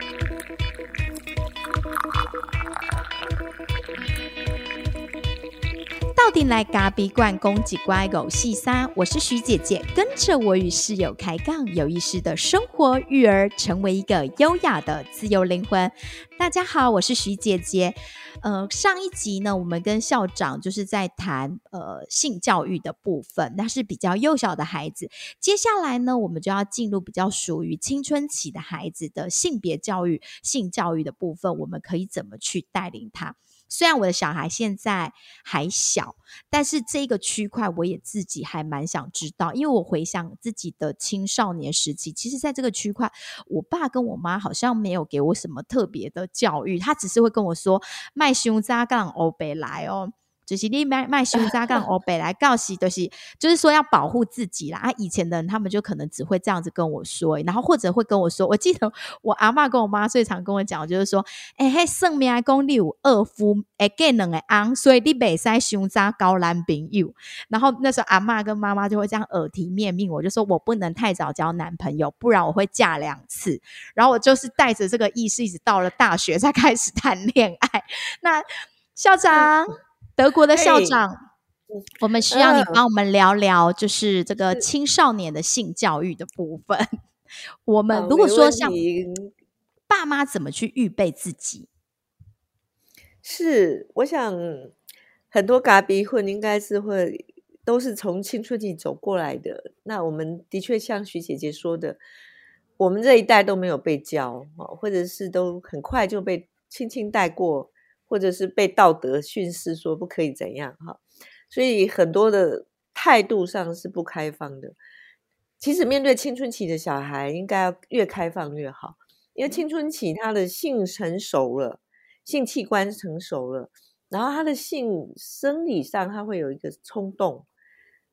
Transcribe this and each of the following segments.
Thank you. 到底来咖比罐公几乖狗细沙，我是徐姐姐，跟着我与室友开杠，有意识的生活育儿，成为一个优雅的自由灵魂。大家好，我是徐姐姐。呃，上一集呢，我们跟校长就是在谈呃性教育的部分，那是比较幼小的孩子。接下来呢，我们就要进入比较属于青春期的孩子的性别教育、性教育的部分，我们可以怎么去带领他？虽然我的小孩现在还小，但是这个区块我也自己还蛮想知道，因为我回想自己的青少年时期，其实在这个区块，我爸跟我妈好像没有给我什么特别的教育，他只是会跟我说卖胸扎杠欧北来哦。就是你卖卖胸扎杠我北来告诉，就是就是说要保护自己啦。啊，以前的人他们就可能只会这样子跟我说，然后或者会跟我说，我记得我阿妈跟我妈最常跟我讲，就是说，哎嘿，圣命爱公你有二夫，哎给两个昂，所以你袂使胸扎高男朋友。然后那时候阿妈跟妈妈就会这样耳提面命，我就说我不能太早交男朋友，不然我会嫁两次。然后我就是带着这个意识，一直到了大学才开始谈恋爱。那校长。德国的校长，我们需要你帮我们聊聊，就是这个青少年的性教育的部分。我们如果说像爸妈怎么去预备自己，是我想很多嘎逼混应该是会都是从青春期走过来的。那我们的确像徐姐姐说的，我们这一代都没有被教，或者是都很快就被轻轻带过。或者是被道德训示说不可以怎样哈，所以很多的态度上是不开放的。其实面对青春期的小孩，应该要越开放越好，因为青春期他的性成熟了，性器官成熟了，然后他的性生理上他会有一个冲动，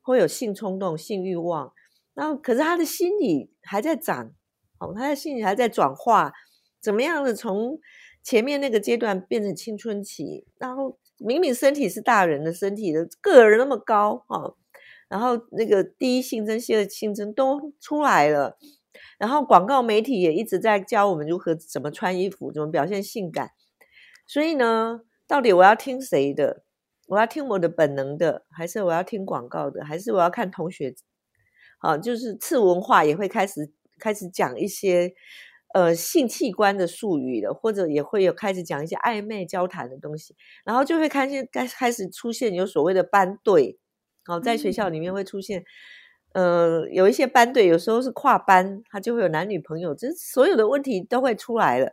会有性冲动、性欲望，然后可是他的心理还在长，哦，他的心理还在转化，怎么样的从。前面那个阶段变成青春期，然后明明身体是大人的身体的个儿那么高啊，然后那个第一性征、第二性征都出来了，然后广告媒体也一直在教我们如何怎么穿衣服、怎么表现性感。所以呢，到底我要听谁的？我要听我的本能的，还是我要听广告的？还是我要看同学？啊，就是次文化也会开始开始讲一些。呃，性器官的术语的，或者也会有开始讲一些暧昧交谈的东西，然后就会开始开开始出现有所谓的班队，好，在学校里面会出现，呃，有一些班队，有时候是跨班，他就会有男女朋友，这所有的问题都会出来了，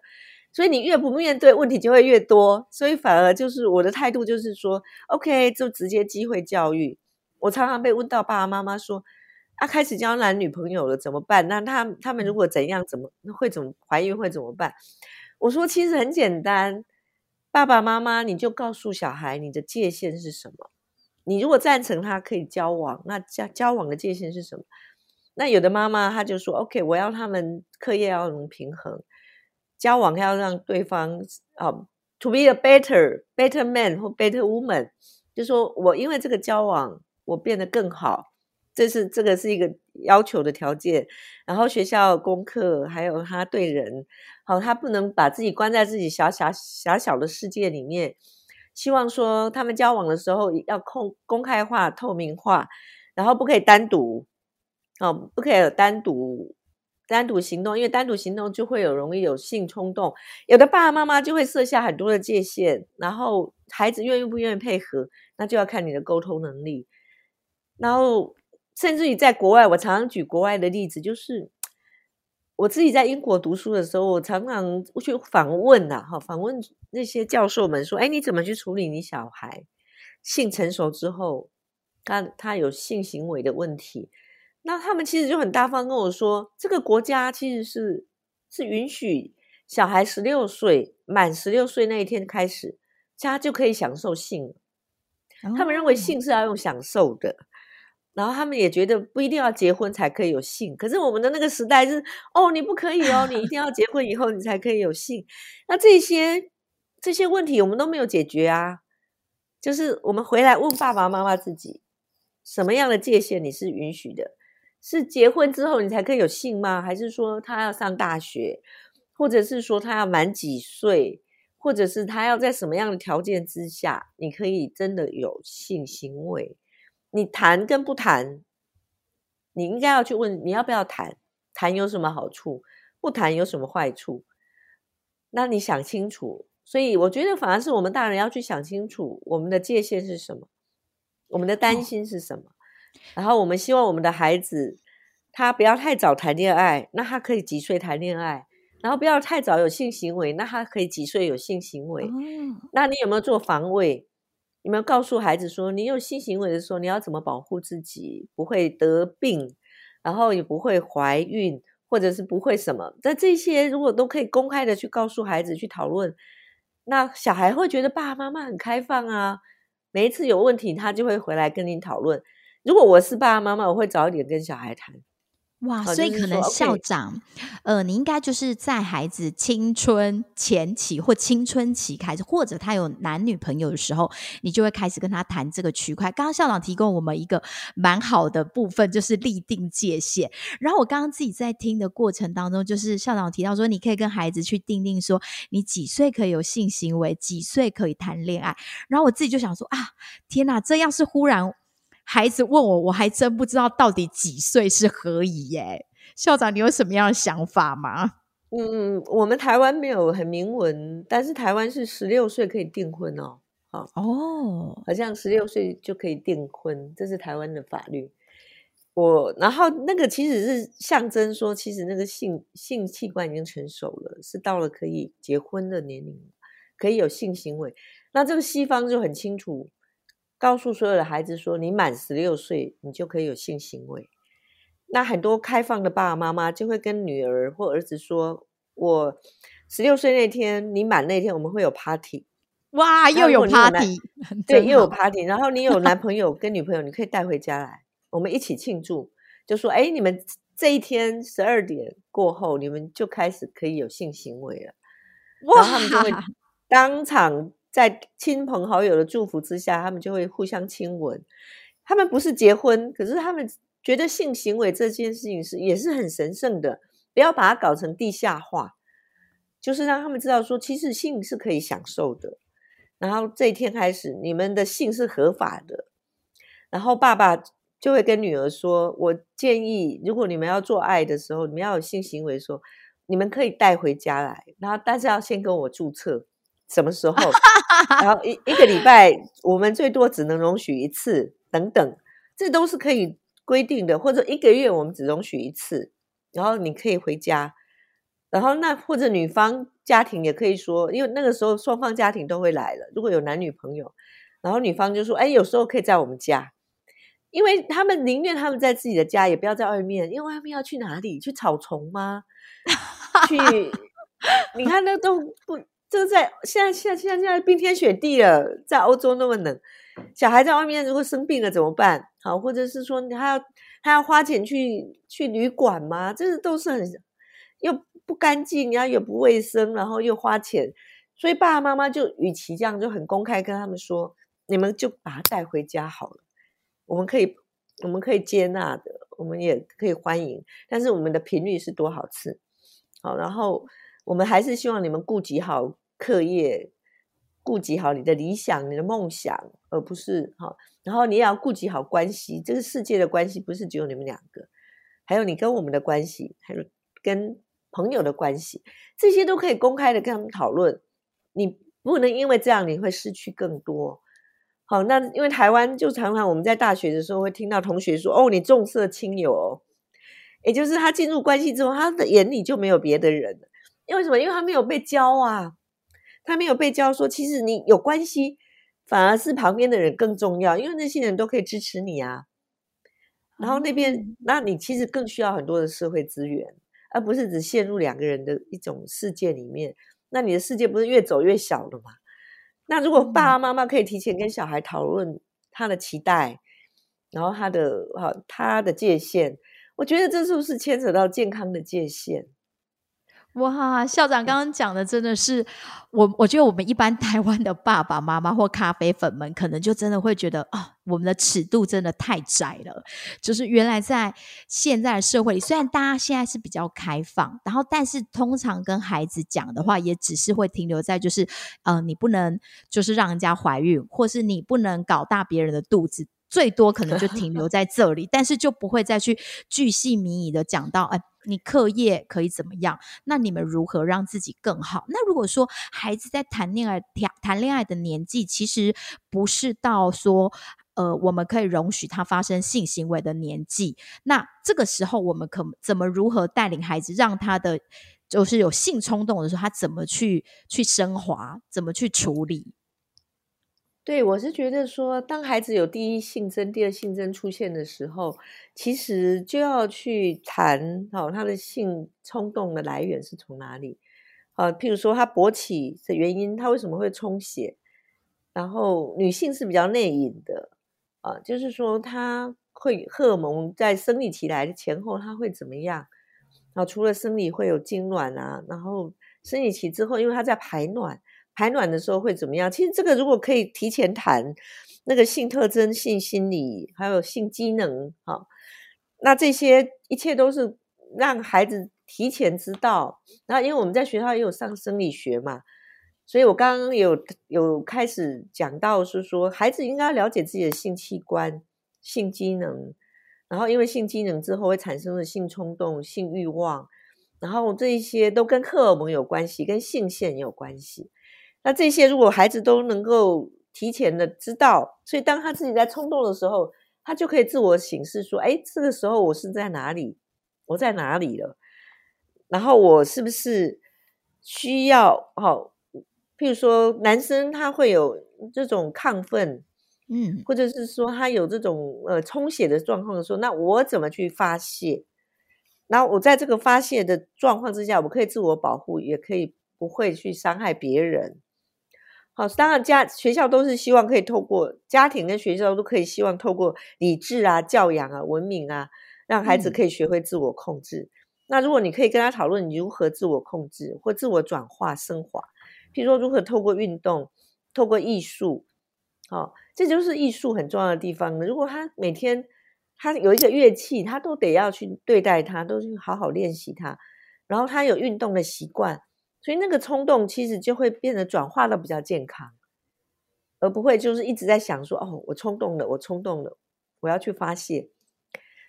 所以你越不面对，问题就会越多，所以反而就是我的态度就是说，OK，就直接机会教育。我常常被问到爸爸妈妈说。啊，开始交男女朋友了怎么办？那他他们如果怎样，怎么会怎么怀孕会怎么办？我说其实很简单，爸爸妈妈你就告诉小孩你的界限是什么。你如果赞成他可以交往，那交交往的界限是什么？那有的妈妈她就说，OK，我要他们课业要能平衡，交往要让对方啊，to be a better better man 或 better woman，就说我因为这个交往我变得更好。这是这个是一个要求的条件，然后学校功课还有他对人，好，他不能把自己关在自己小小狭小的世界里面。希望说他们交往的时候要公公开化、透明化，然后不可以单独，哦，不可以有单独单独行动，因为单独行动就会有容易有性冲动。有的爸爸妈妈就会设下很多的界限，然后孩子愿意不愿意配合，那就要看你的沟通能力，然后。甚至于在国外，我常常举国外的例子，就是我自己在英国读书的时候，我常常去访问呐，哈，访问那些教授们说：“哎，你怎么去处理你小孩性成熟之后，他他有性行为的问题？”那他们其实就很大方跟我说：“这个国家其实是是允许小孩十六岁满十六岁那一天开始，他就可以享受性。他们认为性是要用享受的。”然后他们也觉得不一定要结婚才可以有性，可是我们的那个时代是哦，你不可以哦，你一定要结婚以后你才可以有性。那这些这些问题我们都没有解决啊，就是我们回来问爸爸妈妈自己，什么样的界限你是允许的？是结婚之后你才可以有性吗？还是说他要上大学，或者是说他要满几岁，或者是他要在什么样的条件之下，你可以真的有性行为。你谈跟不谈，你应该要去问你要不要谈，谈有什么好处，不谈有什么坏处，那你想清楚。所以我觉得反而是我们大人要去想清楚我们的界限是什么，我们的担心是什么，然后我们希望我们的孩子他不要太早谈恋爱，那他可以几岁谈恋爱？然后不要太早有性行为，那他可以几岁有性行为？那你有没有做防卫？有没有告诉孩子说，你有性行为的时候，你要怎么保护自己，不会得病，然后也不会怀孕，或者是不会什么？那这些如果都可以公开的去告诉孩子去讨论，那小孩会觉得爸爸妈妈很开放啊。每一次有问题，他就会回来跟你讨论。如果我是爸爸妈妈，我会早一点跟小孩谈。哇，所以可能校长，呃，你应该就是在孩子青春前期或青春期开始，或者他有男女朋友的时候，你就会开始跟他谈这个区块。刚刚校长提供我们一个蛮好的部分，就是立定界限。然后我刚刚自己在听的过程当中，就是校长提到说，你可以跟孩子去定定说，你几岁可以有性行为，几岁可以谈恋爱。然后我自己就想说啊，天哪，这要是忽然。孩子问我，我还真不知道到底几岁是何以耶。校长，你有什么样的想法吗？嗯，我们台湾没有很明文，但是台湾是十六岁可以订婚哦。好哦，好像十六岁就可以订婚，这是台湾的法律。我然后那个其实是象征说，其实那个性性器官已经成熟了，是到了可以结婚的年龄，可以有性行为。那这个西方就很清楚。告诉所有的孩子说：“你满十六岁，你就可以有性行为。”那很多开放的爸爸妈妈就会跟女儿或儿子说：“我十六岁那天，你满那天，我们会有 party。”哇，又有 party，对，又有 party。然后你有男朋友跟女朋友，你可以带回家来，我们一起庆祝。就说：“哎，你们这一天十二点过后，你们就开始可以有性行为了。”哇，他们就会 当场。在亲朋好友的祝福之下，他们就会互相亲吻。他们不是结婚，可是他们觉得性行为这件事情是也是很神圣的，不要把它搞成地下化，就是让他们知道说，其实性是可以享受的。然后这一天开始，你们的性是合法的。然后爸爸就会跟女儿说：“我建议，如果你们要做爱的时候，你们要有性行为，说你们可以带回家来，然后但是要先跟我注册。”什么时候？然后一一个礼拜，我们最多只能容许一次，等等，这都是可以规定的。或者一个月我们只容许一次，然后你可以回家。然后那或者女方家庭也可以说，因为那个时候双方家庭都会来了。如果有男女朋友，然后女方就说：“哎，有时候可以在我们家，因为他们宁愿他们在自己的家，也不要在外面，因为外面要去哪里？去草丛吗？去？你看那都不。”就在现在，现在，现在，现在冰天雪地了，在欧洲那么冷，小孩在外面如果生病了怎么办？好，或者是说你还要还要花钱去去旅馆吗？这是都是很又不干净，然后又不卫生，然后又花钱，所以爸爸妈妈就与其这样，就很公开跟他们说，你们就把他带回家好了，我们可以我们可以接纳的，我们也可以欢迎，但是我们的频率是多少次？好，然后我们还是希望你们顾及好。课业，顾及好你的理想、你的梦想，而不是哈。然后你也要顾及好关系，这个世界的关系不是只有你们两个，还有你跟我们的关系，还有跟朋友的关系，这些都可以公开的跟他们讨论。你不能因为这样你会失去更多。好，那因为台湾就常常我们在大学的时候会听到同学说：“哦，你重色轻友。”哦，也就是他进入关系之后，他的眼里就没有别的人。因为什么？因为他没有被教啊。他没有被教说，其实你有关系，反而是旁边的人更重要，因为那些人都可以支持你啊。然后那边，那你其实更需要很多的社会资源，而不是只陷入两个人的一种世界里面。那你的世界不是越走越小了吗？那如果爸爸妈妈可以提前跟小孩讨论他的期待，然后他的哈他的界限，我觉得这是不是牵扯到健康的界限？哇，校长刚刚讲的真的是我，我觉得我们一般台湾的爸爸妈妈或咖啡粉们，可能就真的会觉得啊，我们的尺度真的太窄了。就是原来在现在的社会里，虽然大家现在是比较开放，然后但是通常跟孩子讲的话，也只是会停留在就是，呃，你不能就是让人家怀孕，或是你不能搞大别人的肚子。最多可能就 停留在这里，但是就不会再去巨细靡遗的讲到，哎，你课业可以怎么样？那你们如何让自己更好？那如果说孩子在谈恋爱、谈谈恋爱的年纪，其实不是到说，呃，我们可以容许他发生性行为的年纪，那这个时候我们可怎么如何带领孩子，让他的就是有性冲动的时候，他怎么去去升华，怎么去处理？对，我是觉得说，当孩子有第一性征、第二性征出现的时候，其实就要去谈哦，他的性冲动的来源是从哪里？啊，譬如说他勃起的原因，他为什么会充血？然后女性是比较内隐的啊，就是说他会荷尔蒙在生理期来的前后，他会怎么样？啊，除了生理会有经卵啊，然后生理期之后，因为他在排卵。排卵的时候会怎么样？其实这个如果可以提前谈，那个性特征、性心理还有性机能，哈，那这些一切都是让孩子提前知道。然后，因为我们在学校也有上生理学嘛，所以我刚刚有有开始讲到是说，孩子应该了解自己的性器官、性机能，然后因为性机能之后会产生的性冲动、性欲望，然后这一些都跟荷尔蒙有关系，跟性腺也有关系。那这些如果孩子都能够提前的知道，所以当他自己在冲动的时候，他就可以自我醒示说：“哎，这个时候我是在哪里？我在哪里了？然后我是不是需要？哦，譬如说男生他会有这种亢奋，嗯，或者是说他有这种呃充血的状况的时候，那我怎么去发泄？然后我在这个发泄的状况之下，我可以自我保护，也可以不会去伤害别人。”好，当然家学校都是希望可以透过家庭跟学校都可以希望透过理智啊、教养啊、文明啊，让孩子可以学会自我控制。那如果你可以跟他讨论你如何自我控制或自我转化升华，譬如说如何透过运动、透过艺术，好，这就是艺术很重要的地方。如果他每天他有一个乐器，他都得要去对待它，都去好好练习它，然后他有运动的习惯。所以那个冲动其实就会变得转化的比较健康，而不会就是一直在想说哦，我冲动了，我冲动了，我要去发泄。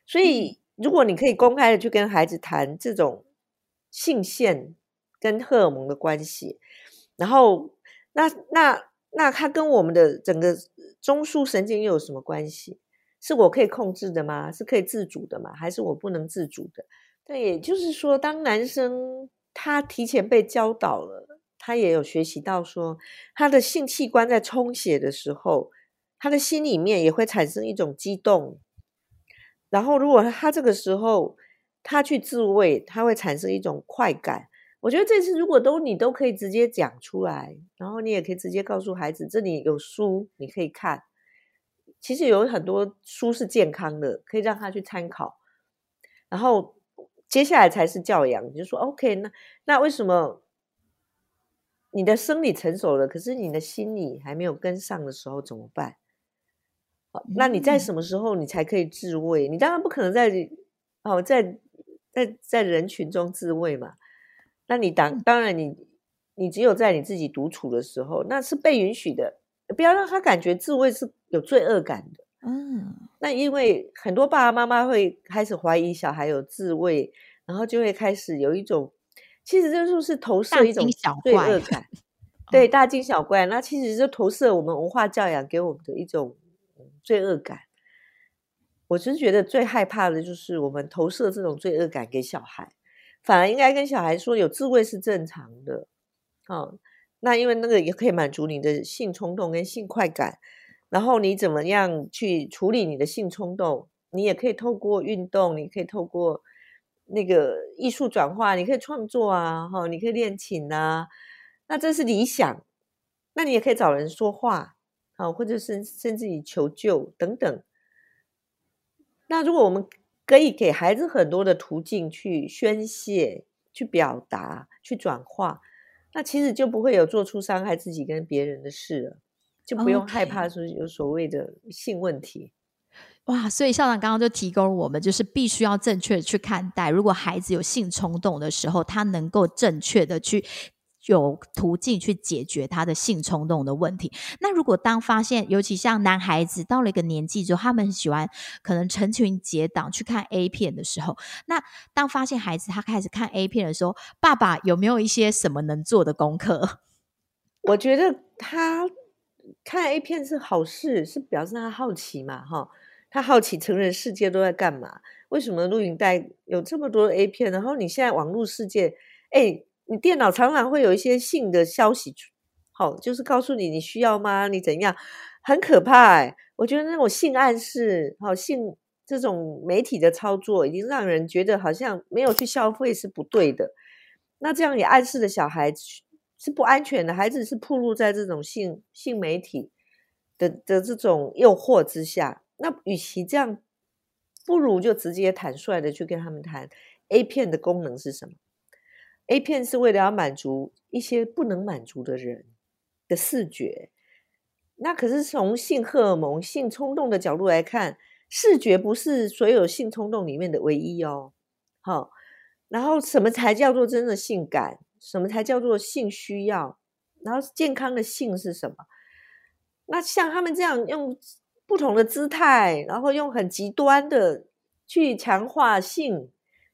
所以如果你可以公开的去跟孩子谈这种性腺跟荷尔蒙的关系，然后那那那它跟我们的整个中枢神经又有什么关系？是我可以控制的吗？是可以自主的吗？还是我不能自主的？对，也就是说，当男生。他提前被教导了，他也有学习到说，他的性器官在充血的时候，他的心里面也会产生一种激动。然后，如果他这个时候他去自慰，他会产生一种快感。我觉得这次如果都你都可以直接讲出来，然后你也可以直接告诉孩子，这里有书你可以看。其实有很多书是健康的，可以让他去参考。然后。接下来才是教养，就说 OK，那那为什么你的生理成熟了，可是你的心理还没有跟上的时候怎么办？好，那你在什么时候你才可以自慰？你当然不可能在哦，在在在人群中自慰嘛。那你当当然你你只有在你自己独处的时候，那是被允许的，不要让他感觉自慰是有罪恶感的。嗯，那因为很多爸爸妈妈会开始怀疑小孩有自慰，然后就会开始有一种，其实这就是投射一种罪恶 感，对大惊小怪。那其实就投射我们文化教养给我们的一种罪恶感。我真觉得最害怕的就是我们投射这种罪恶感给小孩，反而应该跟小孩说有自慰是正常的。哦，那因为那个也可以满足你的性冲动跟性快感。然后你怎么样去处理你的性冲动？你也可以透过运动，你可以透过那个艺术转化，你可以创作啊，哈，你可以练琴啊。那这是理想。那你也可以找人说话，啊，或者是甚至于求救等等。那如果我们可以给孩子很多的途径去宣泄、去表达、去转化，那其实就不会有做出伤害自己跟别人的事了，就不用害怕说有所谓的性问题。哇，所以校长刚刚就提供我们，就是必须要正确的去看待，如果孩子有性冲动的时候，他能够正确的去。有途径去解决他的性冲动的问题。那如果当发现，尤其像男孩子到了一个年纪之后，他们喜欢可能成群结党去看 A 片的时候，那当发现孩子他开始看 A 片的时候，爸爸有没有一些什么能做的功课？我觉得他看 A 片是好事，是表示他好奇嘛，哈，他好奇成人世界都在干嘛？为什么录影带有这么多 A 片？然后你现在网络世界，哎。你电脑常常会有一些性的消息，好，就是告诉你你需要吗？你怎样？很可怕哎！我觉得那种性暗示，好性这种媒体的操作，已经让人觉得好像没有去消费是不对的。那这样也暗示的小孩是不安全的，孩子是暴露在这种性性媒体的的这种诱惑之下。那与其这样，不如就直接坦率的去跟他们谈 A 片的功能是什么。A 片是为了要满足一些不能满足的人的视觉，那可是从性荷尔蒙、性冲动的角度来看，视觉不是所有性冲动里面的唯一哦。好，然后什么才叫做真的性感？什么才叫做性需要？然后健康的性是什么？那像他们这样用不同的姿态，然后用很极端的去强化性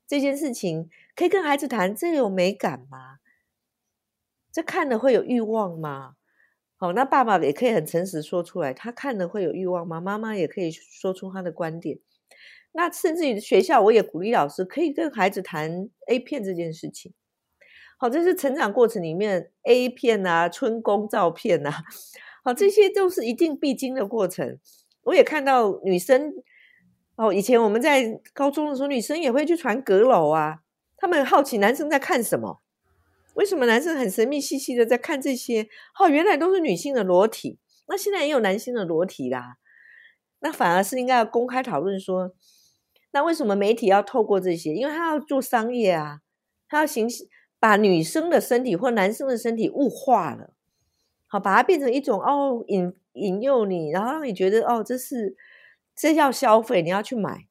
这件事情。可以跟孩子谈，这有美感吗？这看了会有欲望吗？好，那爸爸也可以很诚实说出来，他看了会有欲望吗？妈妈也可以说出他的观点。那甚至于学校，我也鼓励老师可以跟孩子谈 A 片这件事情。好，这是成长过程里面 A 片啊、春宫照片啊，好，这些都是一定必经的过程。我也看到女生，哦，以前我们在高中的时候，女生也会去传阁楼啊。他们好奇男生在看什么？为什么男生很神秘兮兮的在看这些？哦，原来都是女性的裸体。那现在也有男性的裸体啦。那反而是应该要公开讨论说，那为什么媒体要透过这些？因为他要做商业啊，他要行把女生的身体或男生的身体物化了，好，把它变成一种哦引引诱你，然后让你觉得哦这是这要消费，你要去买。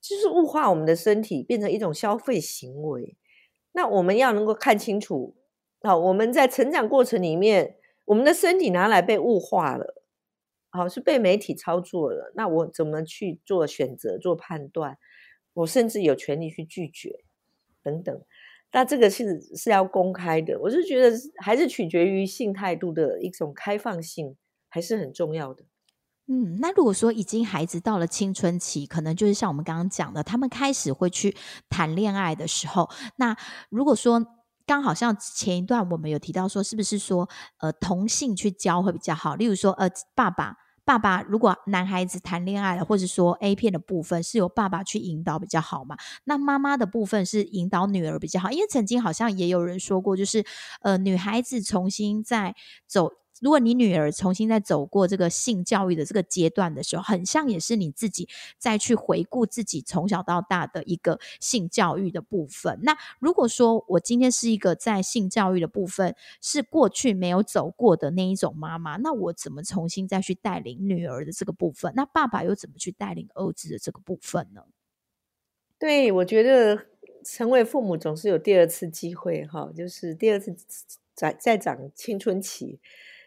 就是物化我们的身体，变成一种消费行为。那我们要能够看清楚，好，我们在成长过程里面，我们的身体拿来被物化了，好，是被媒体操作了。那我怎么去做选择、做判断？我甚至有权利去拒绝等等。那这个是是要公开的。我是觉得还是取决于性态度的一种开放性，还是很重要的。嗯，那如果说已经孩子到了青春期，可能就是像我们刚刚讲的，他们开始会去谈恋爱的时候，那如果说刚好像前一段我们有提到说，是不是说呃同性去教会比较好？例如说呃爸爸爸爸，如果男孩子谈恋爱了，或者说 A 片的部分是由爸爸去引导比较好嘛？那妈妈的部分是引导女儿比较好，因为曾经好像也有人说过，就是呃女孩子重新在走。如果你女儿重新再走过这个性教育的这个阶段的时候，很像也是你自己再去回顾自己从小到大的一个性教育的部分。那如果说我今天是一个在性教育的部分是过去没有走过的那一种妈妈，那我怎么重新再去带领女儿的这个部分？那爸爸又怎么去带领儿子的这个部分呢？对，我觉得成为父母总是有第二次机会，哈，就是第二次在在长青春期。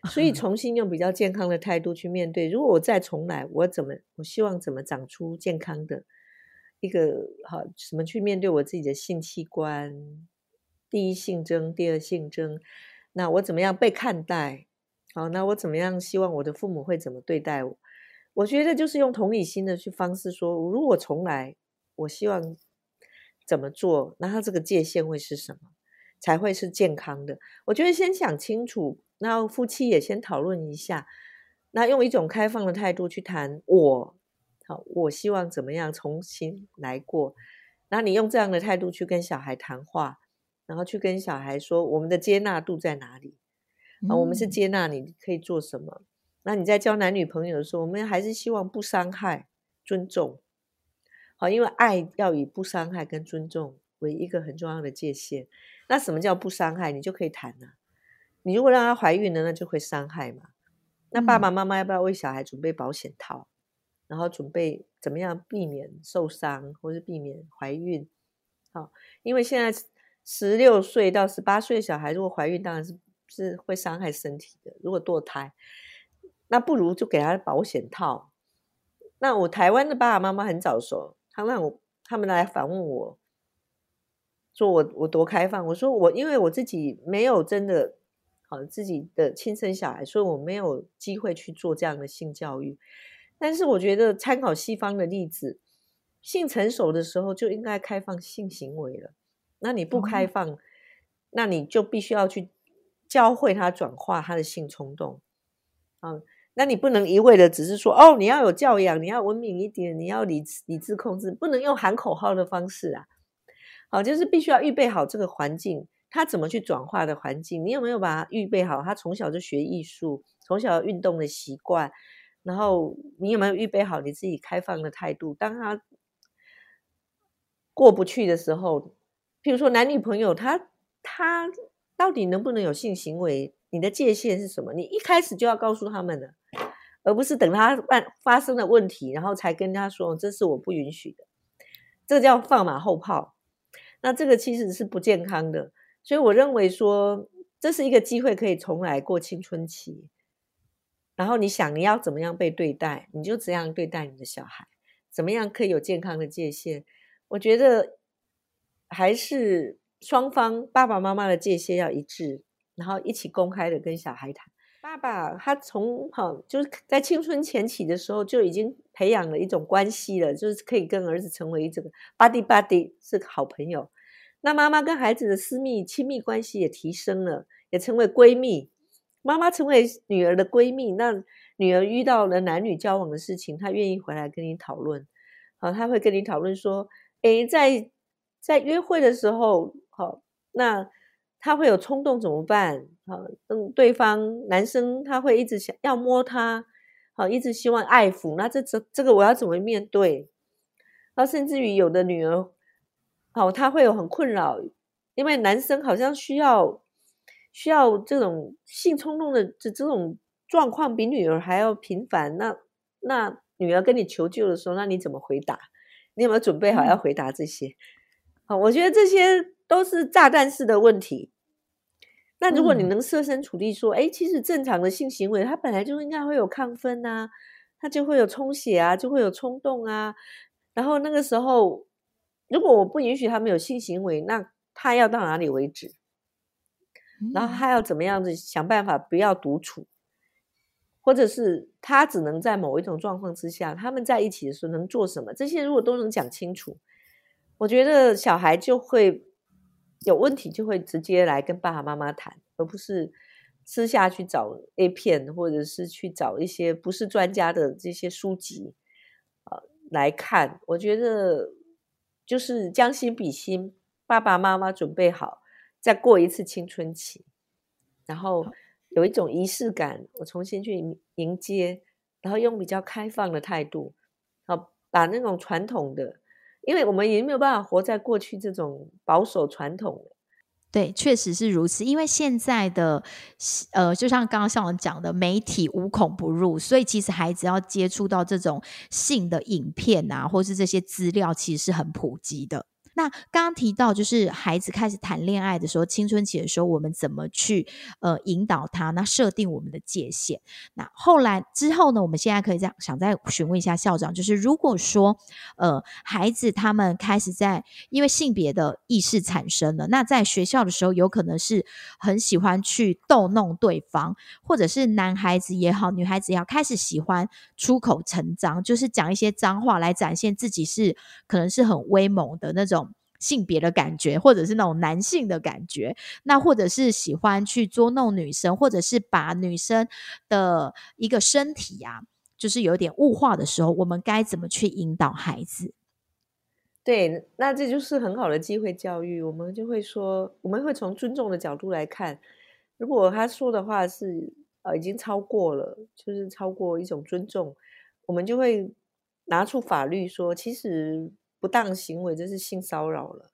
所以重新用比较健康的态度去面对。如果我再重来，我怎么？我希望怎么长出健康的一个好？怎么去面对我自己的性器官？第一性征，第二性征，那我怎么样被看待？好，那我怎么样？希望我的父母会怎么对待我？我觉得就是用同理心的去方式说，如果重来，我希望怎么做？那他这个界限会是什么？才会是健康的？我觉得先想清楚。那夫妻也先讨论一下，那用一种开放的态度去谈我，好，我希望怎么样重新来过。那你用这样的态度去跟小孩谈话，然后去跟小孩说我们的接纳度在哪里啊？我们是接纳你可以做什么？那你在交男女朋友的时候，我们还是希望不伤害、尊重。好，因为爱要以不伤害跟尊重为一个很重要的界限。那什么叫不伤害？你就可以谈了。你如果让她怀孕了，那就会伤害嘛。那爸爸妈妈要不要为小孩准备保险套？然后准备怎么样避免受伤，或是避免怀孕？好，因为现在十六岁到十八岁的小孩，如果怀孕，当然是是会伤害身体的。如果堕胎，那不如就给他保险套。那我台湾的爸爸妈妈很早熟，他让我他们来反问我，说我我多开放。我说我因为我自己没有真的好自己的亲生小孩，所以我没有机会去做这样的性教育。但是我觉得参考西方的例子，性成熟的时候就应该开放性行为了。那你不开放，那你就必须要去教会他转化他的性冲动。啊。那你不能一味的只是说哦，你要有教养，你要文明一点，你要理理智控制，不能用喊口号的方式啊。好，就是必须要预备好这个环境，他怎么去转化的环境，你有没有把他预备好？他从小就学艺术，从小运动的习惯，然后你有没有预备好你自己开放的态度？当他过不去的时候，譬如说男女朋友，他他到底能不能有性行为？你的界限是什么？你一开始就要告诉他们的。而不是等他办发生了问题，然后才跟他说这是我不允许的，这叫放马后炮。那这个其实是不健康的。所以我认为说这是一个机会，可以重来过青春期。然后你想你要怎么样被对待，你就怎样对待你的小孩，怎么样可以有健康的界限。我觉得还是双方爸爸妈妈的界限要一致，然后一起公开的跟小孩谈。爸爸他从好就是在青春前期的时候就已经培养了一种关系了，就是可以跟儿子成为这个 buddy buddy 是好朋友。那妈妈跟孩子的私密亲密关系也提升了，也成为闺蜜。妈妈成为女儿的闺蜜，那女儿遇到了男女交往的事情，她愿意回来跟你讨论。好，她会跟你讨论说，诶，在在约会的时候，好那。他会有冲动怎么办？好，嗯，对方男生他会一直想要摸他，好，一直希望爱抚。那这这这个我要怎么面对？那甚至于有的女儿，好，他会有很困扰，因为男生好像需要需要这种性冲动的这这种状况比女儿还要频繁。那那女儿跟你求救的时候，那你怎么回答？你有没有准备好要回答这些？好，我觉得这些都是炸弹式的问题。那如果你能设身处地说，哎，其实正常的性行为，它本来就应该会有亢奋呐，它就会有充血啊，就会有冲动啊。然后那个时候，如果我不允许他们有性行为，那他要到哪里为止？然后他要怎么样子想办法不要独处，或者是他只能在某一种状况之下，他们在一起的时候能做什么？这些如果都能讲清楚，我觉得小孩就会。有问题就会直接来跟爸爸妈妈谈，而不是私下去找 A 片，或者是去找一些不是专家的这些书籍啊来看。我觉得就是将心比心，爸爸妈妈准备好再过一次青春期，然后有一种仪式感，我重新去迎接，然后用比较开放的态度，好把那种传统的。因为我们也没有办法活在过去这种保守传统对，确实是如此。因为现在的呃，就像刚刚向我讲的，媒体无孔不入，所以其实孩子要接触到这种性的影片啊，或是这些资料，其实是很普及的。那刚刚提到，就是孩子开始谈恋爱的时候，青春期的时候，我们怎么去呃引导他？那设定我们的界限。那后来之后呢？我们现在可以这样想，再询问一下校长，就是如果说呃孩子他们开始在因为性别的意识产生了，那在学校的时候，有可能是很喜欢去逗弄对方，或者是男孩子也好，女孩子也好，开始喜欢出口成章，就是讲一些脏话来展现自己是可能是很威猛的那种。性别的感觉，或者是那种男性的感觉，那或者是喜欢去捉弄女生，或者是把女生的一个身体啊，就是有点物化的时候，我们该怎么去引导孩子？对，那这就是很好的机会教育。我们就会说，我们会从尊重的角度来看，如果他说的话是呃已经超过了，就是超过一种尊重，我们就会拿出法律说，其实。不当行为，这是性骚扰了。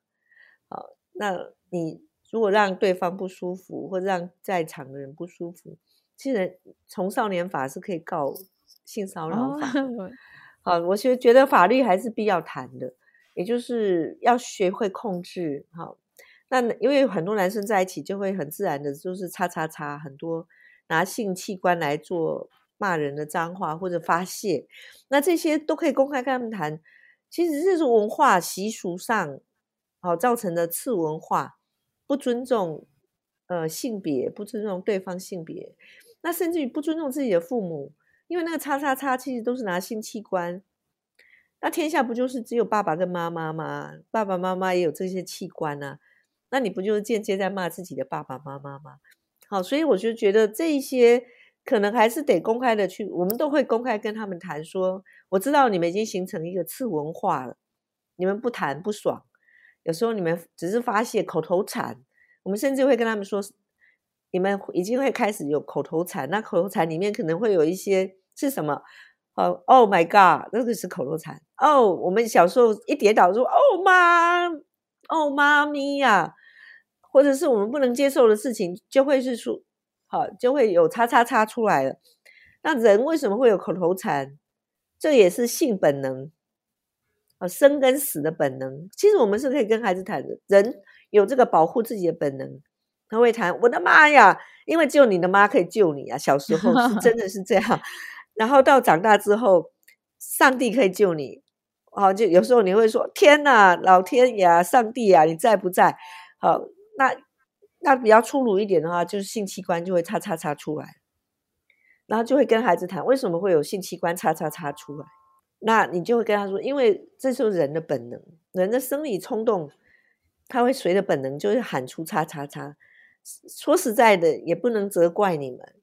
好那你如果让对方不舒服，或者让在场的人不舒服，其实从少年法是可以告性骚扰法。好，我觉觉得法律还是必要谈的，也就是要学会控制。好，那因为很多男生在一起就会很自然的，就是叉叉叉，很多拿性器官来做骂人的脏话或者发泄，那这些都可以公开跟他们谈。其实这是文化习俗上。好造成的次文化，不尊重呃性别，不尊重对方性别，那甚至于不尊重自己的父母，因为那个叉叉叉其实都是拿性器官，那天下不就是只有爸爸跟妈妈吗？爸爸妈妈也有这些器官呢，那你不就是间接在骂自己的爸爸妈妈吗？好，所以我就觉得这一些可能还是得公开的去，我们都会公开跟他们谈说，我知道你们已经形成一个次文化了，你们不谈不爽。有时候你们只是发泄口头禅，我们甚至会跟他们说，你们已经会开始有口头禅。那口头禅里面可能会有一些是什么？哦，Oh my God，那个是口头禅。哦，我们小时候一跌倒说哦妈，哦妈咪呀，或者是我们不能接受的事情，就会是说，好，就会有叉叉叉出来了。那人为什么会有口头禅？这也是性本能。啊，生跟死的本能，其实我们是可以跟孩子谈的。人有这个保护自己的本能，他会谈。我的妈呀，因为只有你的妈可以救你啊！小时候是真的是这样，然后到长大之后，上帝可以救你。好，就有时候你会说：“天哪，老天爷啊，上帝啊，你在不在？”好，那那比较粗鲁一点的话，就是性器官就会叉叉叉出来，然后就会跟孩子谈为什么会有性器官叉叉叉出来。那你就会跟他说，因为这是人的本能，人的生理冲动，他会随着本能就会喊出“叉叉叉”。说实在的，也不能责怪你们。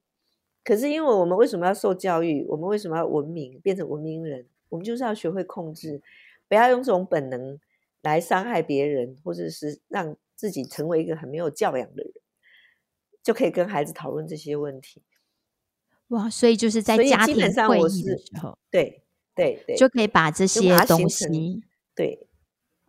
可是，因为我们为什么要受教育？我们为什么要文明，变成文明人？我们就是要学会控制，不要用这种本能来伤害别人，或者是让自己成为一个很没有教养的人，就可以跟孩子讨论这些问题。哇，所以就是在家庭会议的时候，对。对对，就可以把这些东西对，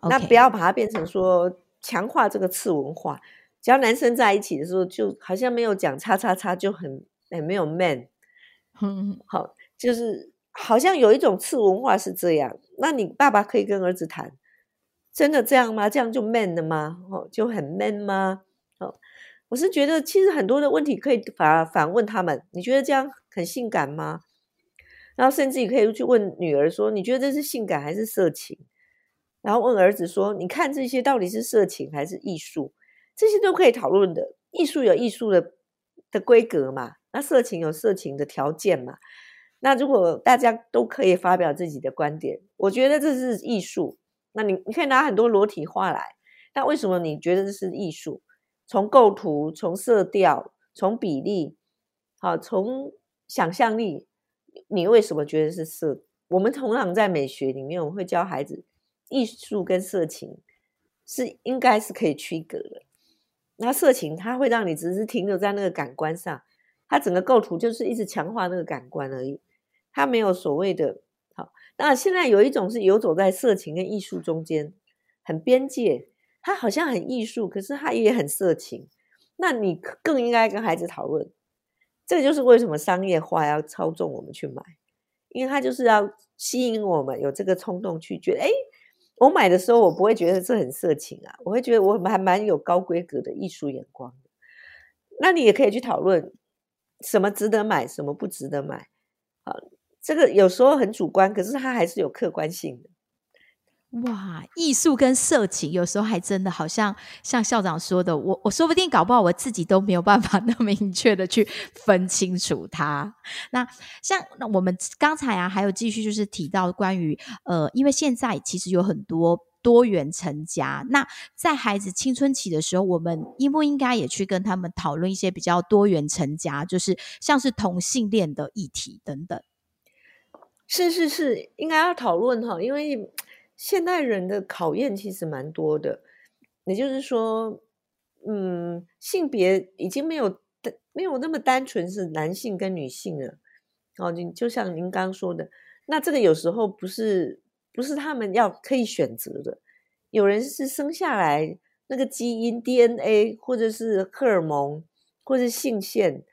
那不要把它变成说强化这个次文化。只要男生在一起的时候，就好像没有讲叉叉叉就很很没有 man，嗯，好，就是好像有一种次文化是这样。那你爸爸可以跟儿子谈，真的这样吗？这样就 man 了吗？哦，就很 man 吗？哦，我是觉得其实很多的问题可以反反问他们，你觉得这样很性感吗？然后甚至也可以去问女儿说：“你觉得这是性感还是色情？”然后问儿子说：“你看这些到底是色情还是艺术？”这些都可以讨论的。艺术有艺术的的规格嘛？那色情有色情的条件嘛？那如果大家都可以发表自己的观点，我觉得这是艺术。那你你可以拿很多裸体画来，那为什么你觉得这是艺术？从构图、从色调、从比例，好，从想象力。你为什么觉得是色？我们同样在美学里面，我们会教孩子，艺术跟色情是应该是可以区隔的。那色情它会让你只是停留在那个感官上，它整个构图就是一直强化那个感官而已，它没有所谓的。那现在有一种是游走在色情跟艺术中间，很边界，它好像很艺术，可是它也很色情。那你更应该跟孩子讨论。这就是为什么商业化要操纵我们去买，因为它就是要吸引我们有这个冲动去觉得，哎，我买的时候我不会觉得这很色情啊，我会觉得我还蛮有高规格的艺术眼光的。那你也可以去讨论什么值得买，什么不值得买。好，这个有时候很主观，可是它还是有客观性的。哇，艺术跟色情有时候还真的好像像校长说的，我我说不定搞不好我自己都没有办法 那么明确的去分清楚它。那像那我们刚才啊，还有继续就是提到关于呃，因为现在其实有很多多元成家，那在孩子青春期的时候，我们应不应该也去跟他们讨论一些比较多元成家，就是像是同性恋的议题等等？是是是，应该要讨论哈，因为。现代人的考验其实蛮多的，也就是说，嗯，性别已经没有没有那么单纯是男性跟女性了。哦，就就像您刚刚说的，那这个有时候不是不是他们要可以选择的。有人是生下来那个基因 DNA 或者是荷尔蒙或者是性腺，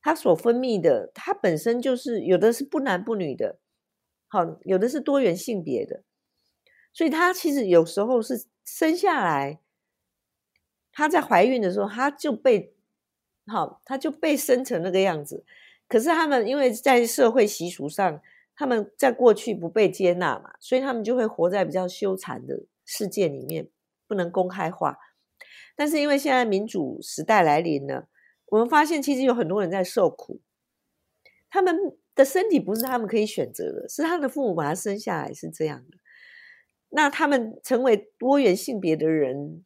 它所分泌的，它本身就是有的是不男不女的，好，有的是多元性别的，所以他其实有时候是生下来，她在怀孕的时候，她就被好，她就被生成那个样子。可是他们因为在社会习俗上，他们在过去不被接纳嘛，所以他们就会活在比较羞惭的世界里面，不能公开化。但是因为现在民主时代来临了，我们发现其实有很多人在受苦，他们的身体不是他们可以选择的，是他的父母把他生下来是这样的。那他们成为多元性别的人，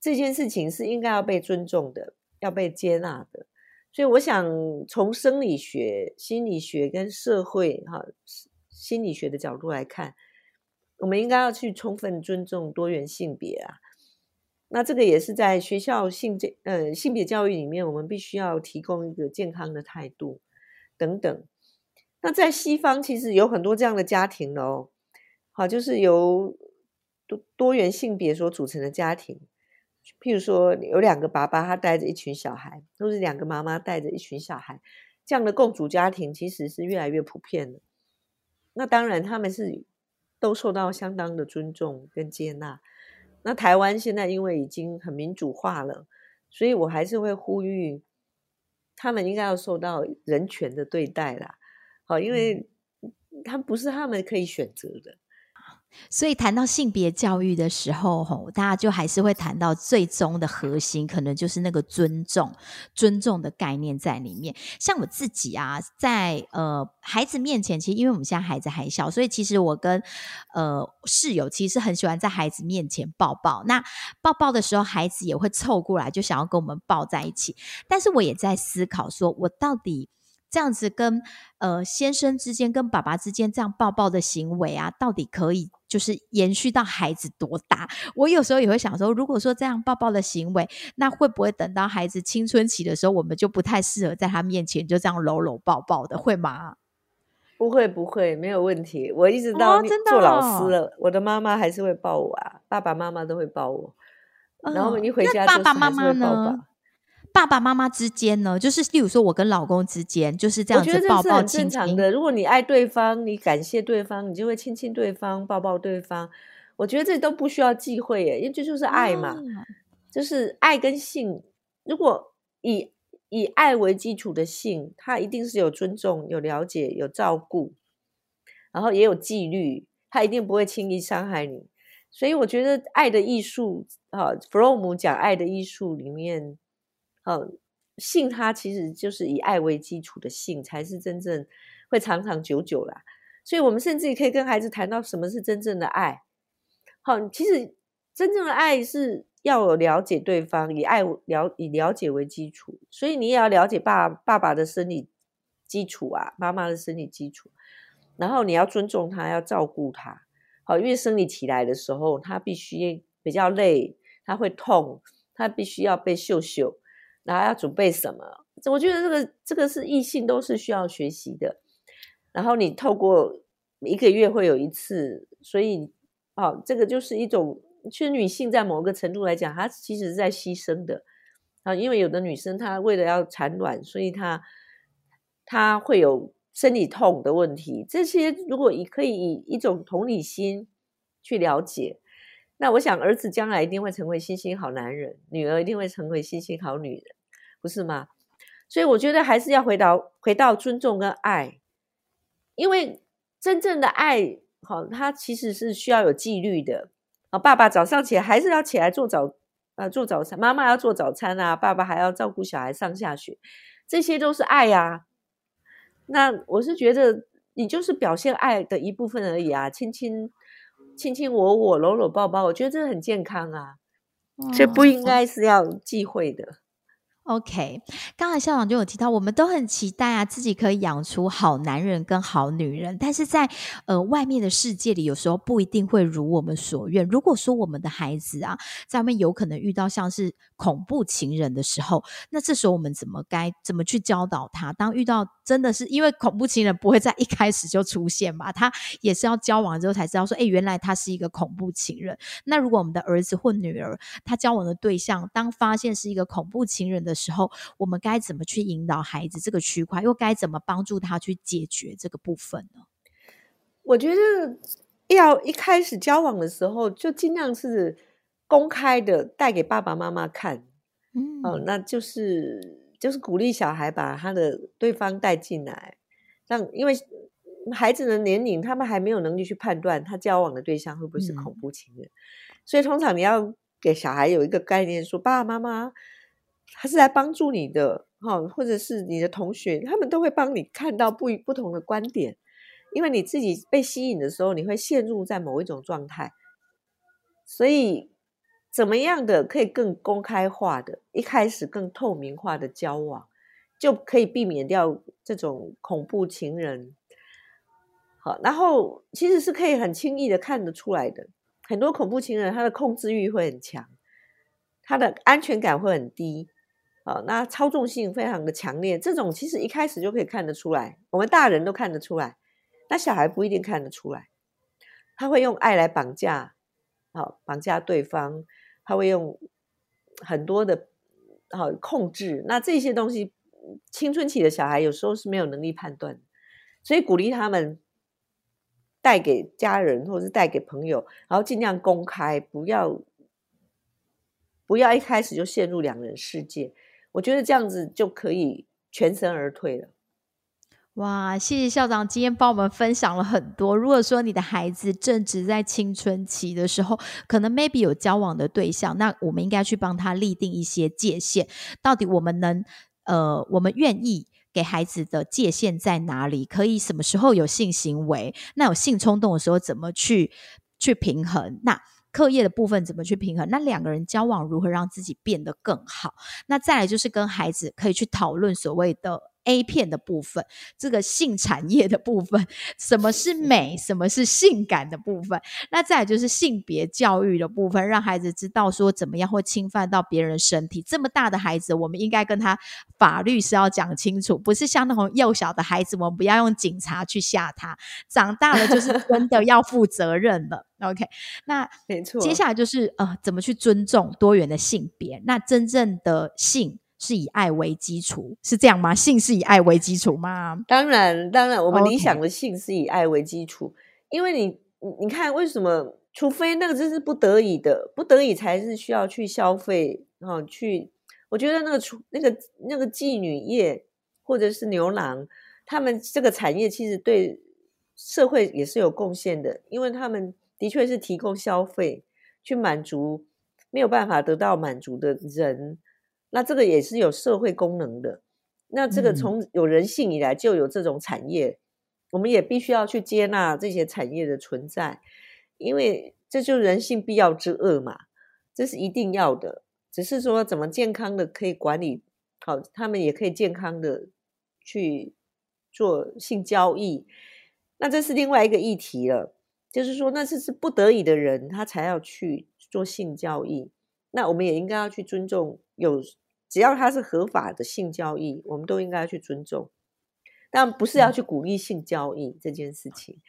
这件事情是应该要被尊重的，要被接纳的。所以，我想从生理学、心理学跟社会哈心理学的角度来看，我们应该要去充分尊重多元性别啊。那这个也是在学校性这呃性别教育里面，我们必须要提供一个健康的态度等等。那在西方其实有很多这样的家庭哦，好，就是由多多元性别所组成的家庭。譬如说，有两个爸爸，他带着一群小孩，都是两个妈妈带着一群小孩，这样的共主家庭其实是越来越普遍的。那当然，他们是都受到相当的尊重跟接纳。那台湾现在因为已经很民主化了，所以我还是会呼吁，他们应该要受到人权的对待啦。好，因为他不是他们可以选择的。所以谈到性别教育的时候，吼，大家就还是会谈到最终的核心，可能就是那个尊重、尊重的概念在里面。像我自己啊，在呃孩子面前，其实因为我们现在孩子还小，所以其实我跟呃室友其实很喜欢在孩子面前抱抱。那抱抱的时候，孩子也会凑过来，就想要跟我们抱在一起。但是我也在思考，说我到底。这样子跟呃先生之间、跟爸爸之间这样抱抱的行为啊，到底可以就是延续到孩子多大？我有时候也会想说，如果说这样抱抱的行为，那会不会等到孩子青春期的时候，我们就不太适合在他面前就这样搂搂抱抱的，会吗？不会，不会，没有问题。我一直到做老师了，我的妈妈还是会抱我啊，爸爸妈妈都会抱我，然后你回家，爸爸妈妈呢？爸爸妈妈之间呢，就是例如说，我跟老公之间就是这样子抱抱亲亲的。如果你爱对方，你感谢对方，你就会亲亲对方，抱抱对方。我觉得这都不需要忌讳耶，因为这就是爱嘛，就是爱跟性。如果以以爱为基础的性，它一定是有尊重、有了解、有照顾，然后也有纪律，他一定不会轻易伤害你。所以我觉得爱的艺术啊，弗洛姆讲爱的艺术里面。呃，性它其实就是以爱为基础的性，才是真正会长长久久啦。所以，我们甚至可以跟孩子谈到什么是真正的爱。好，其实真正的爱是要了解对方，以爱了以了解为基础。所以，你也要了解爸爸爸的生理基础啊，妈妈的生理基础。然后，你要尊重他，要照顾他。好，因为生理起来的时候，他必须比较累，他会痛，他必须要被秀秀。然后要准备什么？我觉得这个这个是异性都是需要学习的。然后你透过一个月会有一次，所以哦，这个就是一种，其实女性在某个程度来讲，她其实是在牺牲的啊。因为有的女生她为了要产卵，所以她她会有生理痛的问题。这些如果以可以以一种同理心去了解。那我想，儿子将来一定会成为星星好男人，女儿一定会成为星星好女人，不是吗？所以我觉得还是要回到回到尊重跟爱，因为真正的爱，好，它其实是需要有纪律的啊。爸爸早上起来还是要起来做早啊做早餐，妈妈要做早餐啊，爸爸还要照顾小孩上下学，这些都是爱呀。那我是觉得，你就是表现爱的一部分而已啊，亲亲。亲亲我我搂搂抱抱，我觉得这很健康啊，这不应该是要忌讳的。OK，刚才校长就有提到，我们都很期待啊，自己可以养出好男人跟好女人，但是在呃外面的世界里，有时候不一定会如我们所愿。如果说我们的孩子啊，在外面有可能遇到像是恐怖情人的时候，那这时候我们怎么该怎么去教导他？当遇到真的是因为恐怖情人不会在一开始就出现嘛，他也是要交往之后才知道说，哎，原来他是一个恐怖情人。那如果我们的儿子或女儿，他交往的对象当发现是一个恐怖情人的时候，我们该怎么去引导孩子这个区块，又该怎么帮助他去解决这个部分呢？我觉得要一开始交往的时候，就尽量是公开的带给爸爸妈妈看，嗯，哦，那就是就是鼓励小孩把他的对方带进来，让因为孩子的年龄，他们还没有能力去判断他交往的对象会不会是恐怖情人，所以通常你要给小孩有一个概念，说爸爸妈妈。他是来帮助你的，哈，或者是你的同学，他们都会帮你看到不不同的观点，因为你自己被吸引的时候，你会陷入在某一种状态，所以怎么样的可以更公开化的，一开始更透明化的交往，就可以避免掉这种恐怖情人。好，然后其实是可以很轻易的看得出来的，很多恐怖情人他的控制欲会很强，他的安全感会很低。哦，那操纵性非常的强烈，这种其实一开始就可以看得出来，我们大人都看得出来，那小孩不一定看得出来。他会用爱来绑架，好绑架对方，他会用很多的好控制。那这些东西，青春期的小孩有时候是没有能力判断，所以鼓励他们带给家人或者是带给朋友，然后尽量公开，不要不要一开始就陷入两人世界。我觉得这样子就可以全身而退了。哇，谢谢校长今天帮我们分享了很多。如果说你的孩子正值在青春期的时候，可能 maybe 有交往的对象，那我们应该去帮他立定一些界限。到底我们能呃，我们愿意给孩子的界限在哪里？可以什么时候有性行为？那有性冲动的时候怎么去去平衡？那课业的部分怎么去平衡？那两个人交往如何让自己变得更好？那再来就是跟孩子可以去讨论所谓的。A 片的部分，这个性产业的部分，什么是美，什么是性感的部分，那再就是性别教育的部分，让孩子知道说怎么样会侵犯到别人身体。这么大的孩子，我们应该跟他法律是要讲清楚，不是像那种幼小的孩子，我们不要用警察去吓他。长大了就是真的要负责任了。OK，那没错，接下来就是呃，怎么去尊重多元的性别？那真正的性。是以爱为基础，是这样吗？性是以爱为基础吗？当然，当然，我们理想的性是以爱为基础，因为你，你看，为什么？除非那个真是不得已的，不得已才是需要去消费哈。去，我觉得那个出那个那个妓女业或者是牛郎，他们这个产业其实对社会也是有贡献的，因为他们的确是提供消费去满足没有办法得到满足的人。那这个也是有社会功能的，那这个从有人性以来就有这种产业，我们也必须要去接纳这些产业的存在，因为这就是人性必要之恶嘛，这是一定要的。只是说怎么健康的可以管理好，他们也可以健康的去做性交易，那这是另外一个议题了。就是说，那这是不得已的人，他才要去做性交易，那我们也应该要去尊重有。只要它是合法的性交易，我们都应该去尊重，但不是要去鼓励性交易这件事情。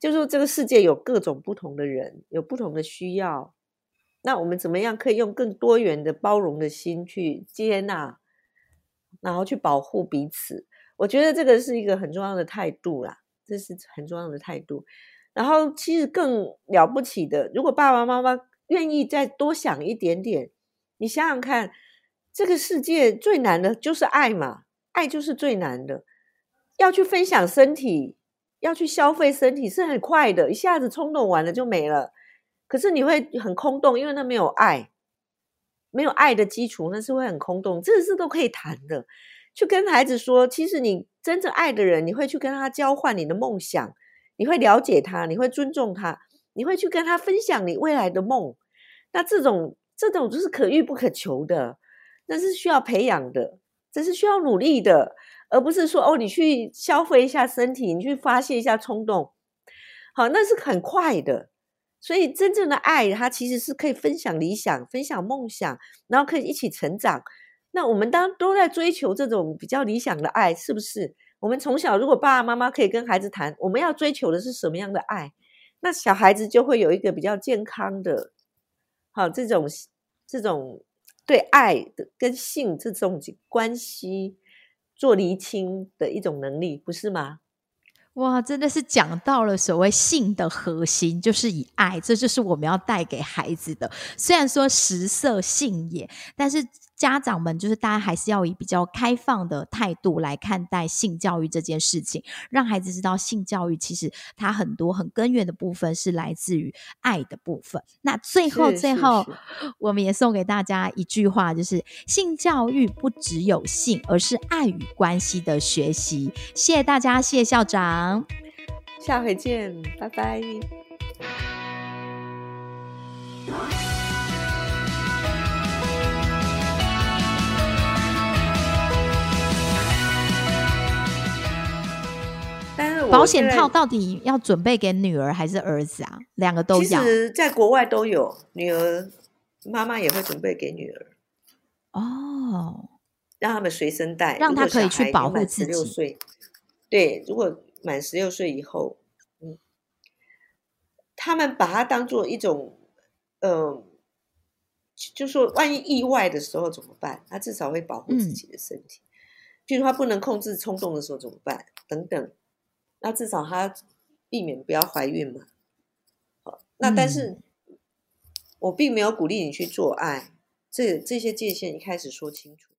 就是说，这个世界有各种不同的人，有不同的需要，那我们怎么样可以用更多元的包容的心去接纳，然后去保护彼此？我觉得这个是一个很重要的态度啦，这是很重要的态度。然后，其实更了不起的，如果爸爸妈妈愿意再多想一点点，你想想看。这个世界最难的就是爱嘛，爱就是最难的。要去分享身体，要去消费身体是很快的，一下子冲动完了就没了。可是你会很空洞，因为那没有爱，没有爱的基础，那是会很空洞。这事都可以谈的，去跟孩子说，其实你真正爱的人，你会去跟他交换你的梦想，你会了解他，你会尊重他，你会去跟他分享你未来的梦。那这种这种就是可遇不可求的。那是需要培养的，这是需要努力的，而不是说哦，你去消费一下身体，你去发泄一下冲动，好，那是很快的。所以真正的爱，它其实是可以分享理想、分享梦想，然后可以一起成长。那我们当都在追求这种比较理想的爱，是不是？我们从小如果爸爸妈妈可以跟孩子谈，我们要追求的是什么样的爱，那小孩子就会有一个比较健康的，好这种这种对爱的跟性这种关系做厘清的一种能力，不是吗？哇，真的是讲到了所谓性的核心，就是以爱，这就是我们要带给孩子的。虽然说食色性也，但是。家长们就是大家还是要以比较开放的态度来看待性教育这件事情，让孩子知道性教育其实它很多很根源的部分是来自于爱的部分。那最后最后，我们也送给大家一句话，就是性教育不只有性，而是爱与关系的学习。谢谢大家，谢谢校长，下回见，拜拜。保险套到底要准备给女儿还是儿子啊？两个都要。其实，在国外都有，女儿妈妈也会准备给女儿。哦，让他们随身带，让他可以去保护自己。对，如果满十六岁以后，嗯，他们把它当做一种，呃，就说万一意外的时候怎么办？他至少会保护自己的身体。譬如他不能控制冲动的时候怎么办？等等。那至少他避免不要怀孕嘛。好，那但是我并没有鼓励你去做爱，这这些界限一开始说清楚。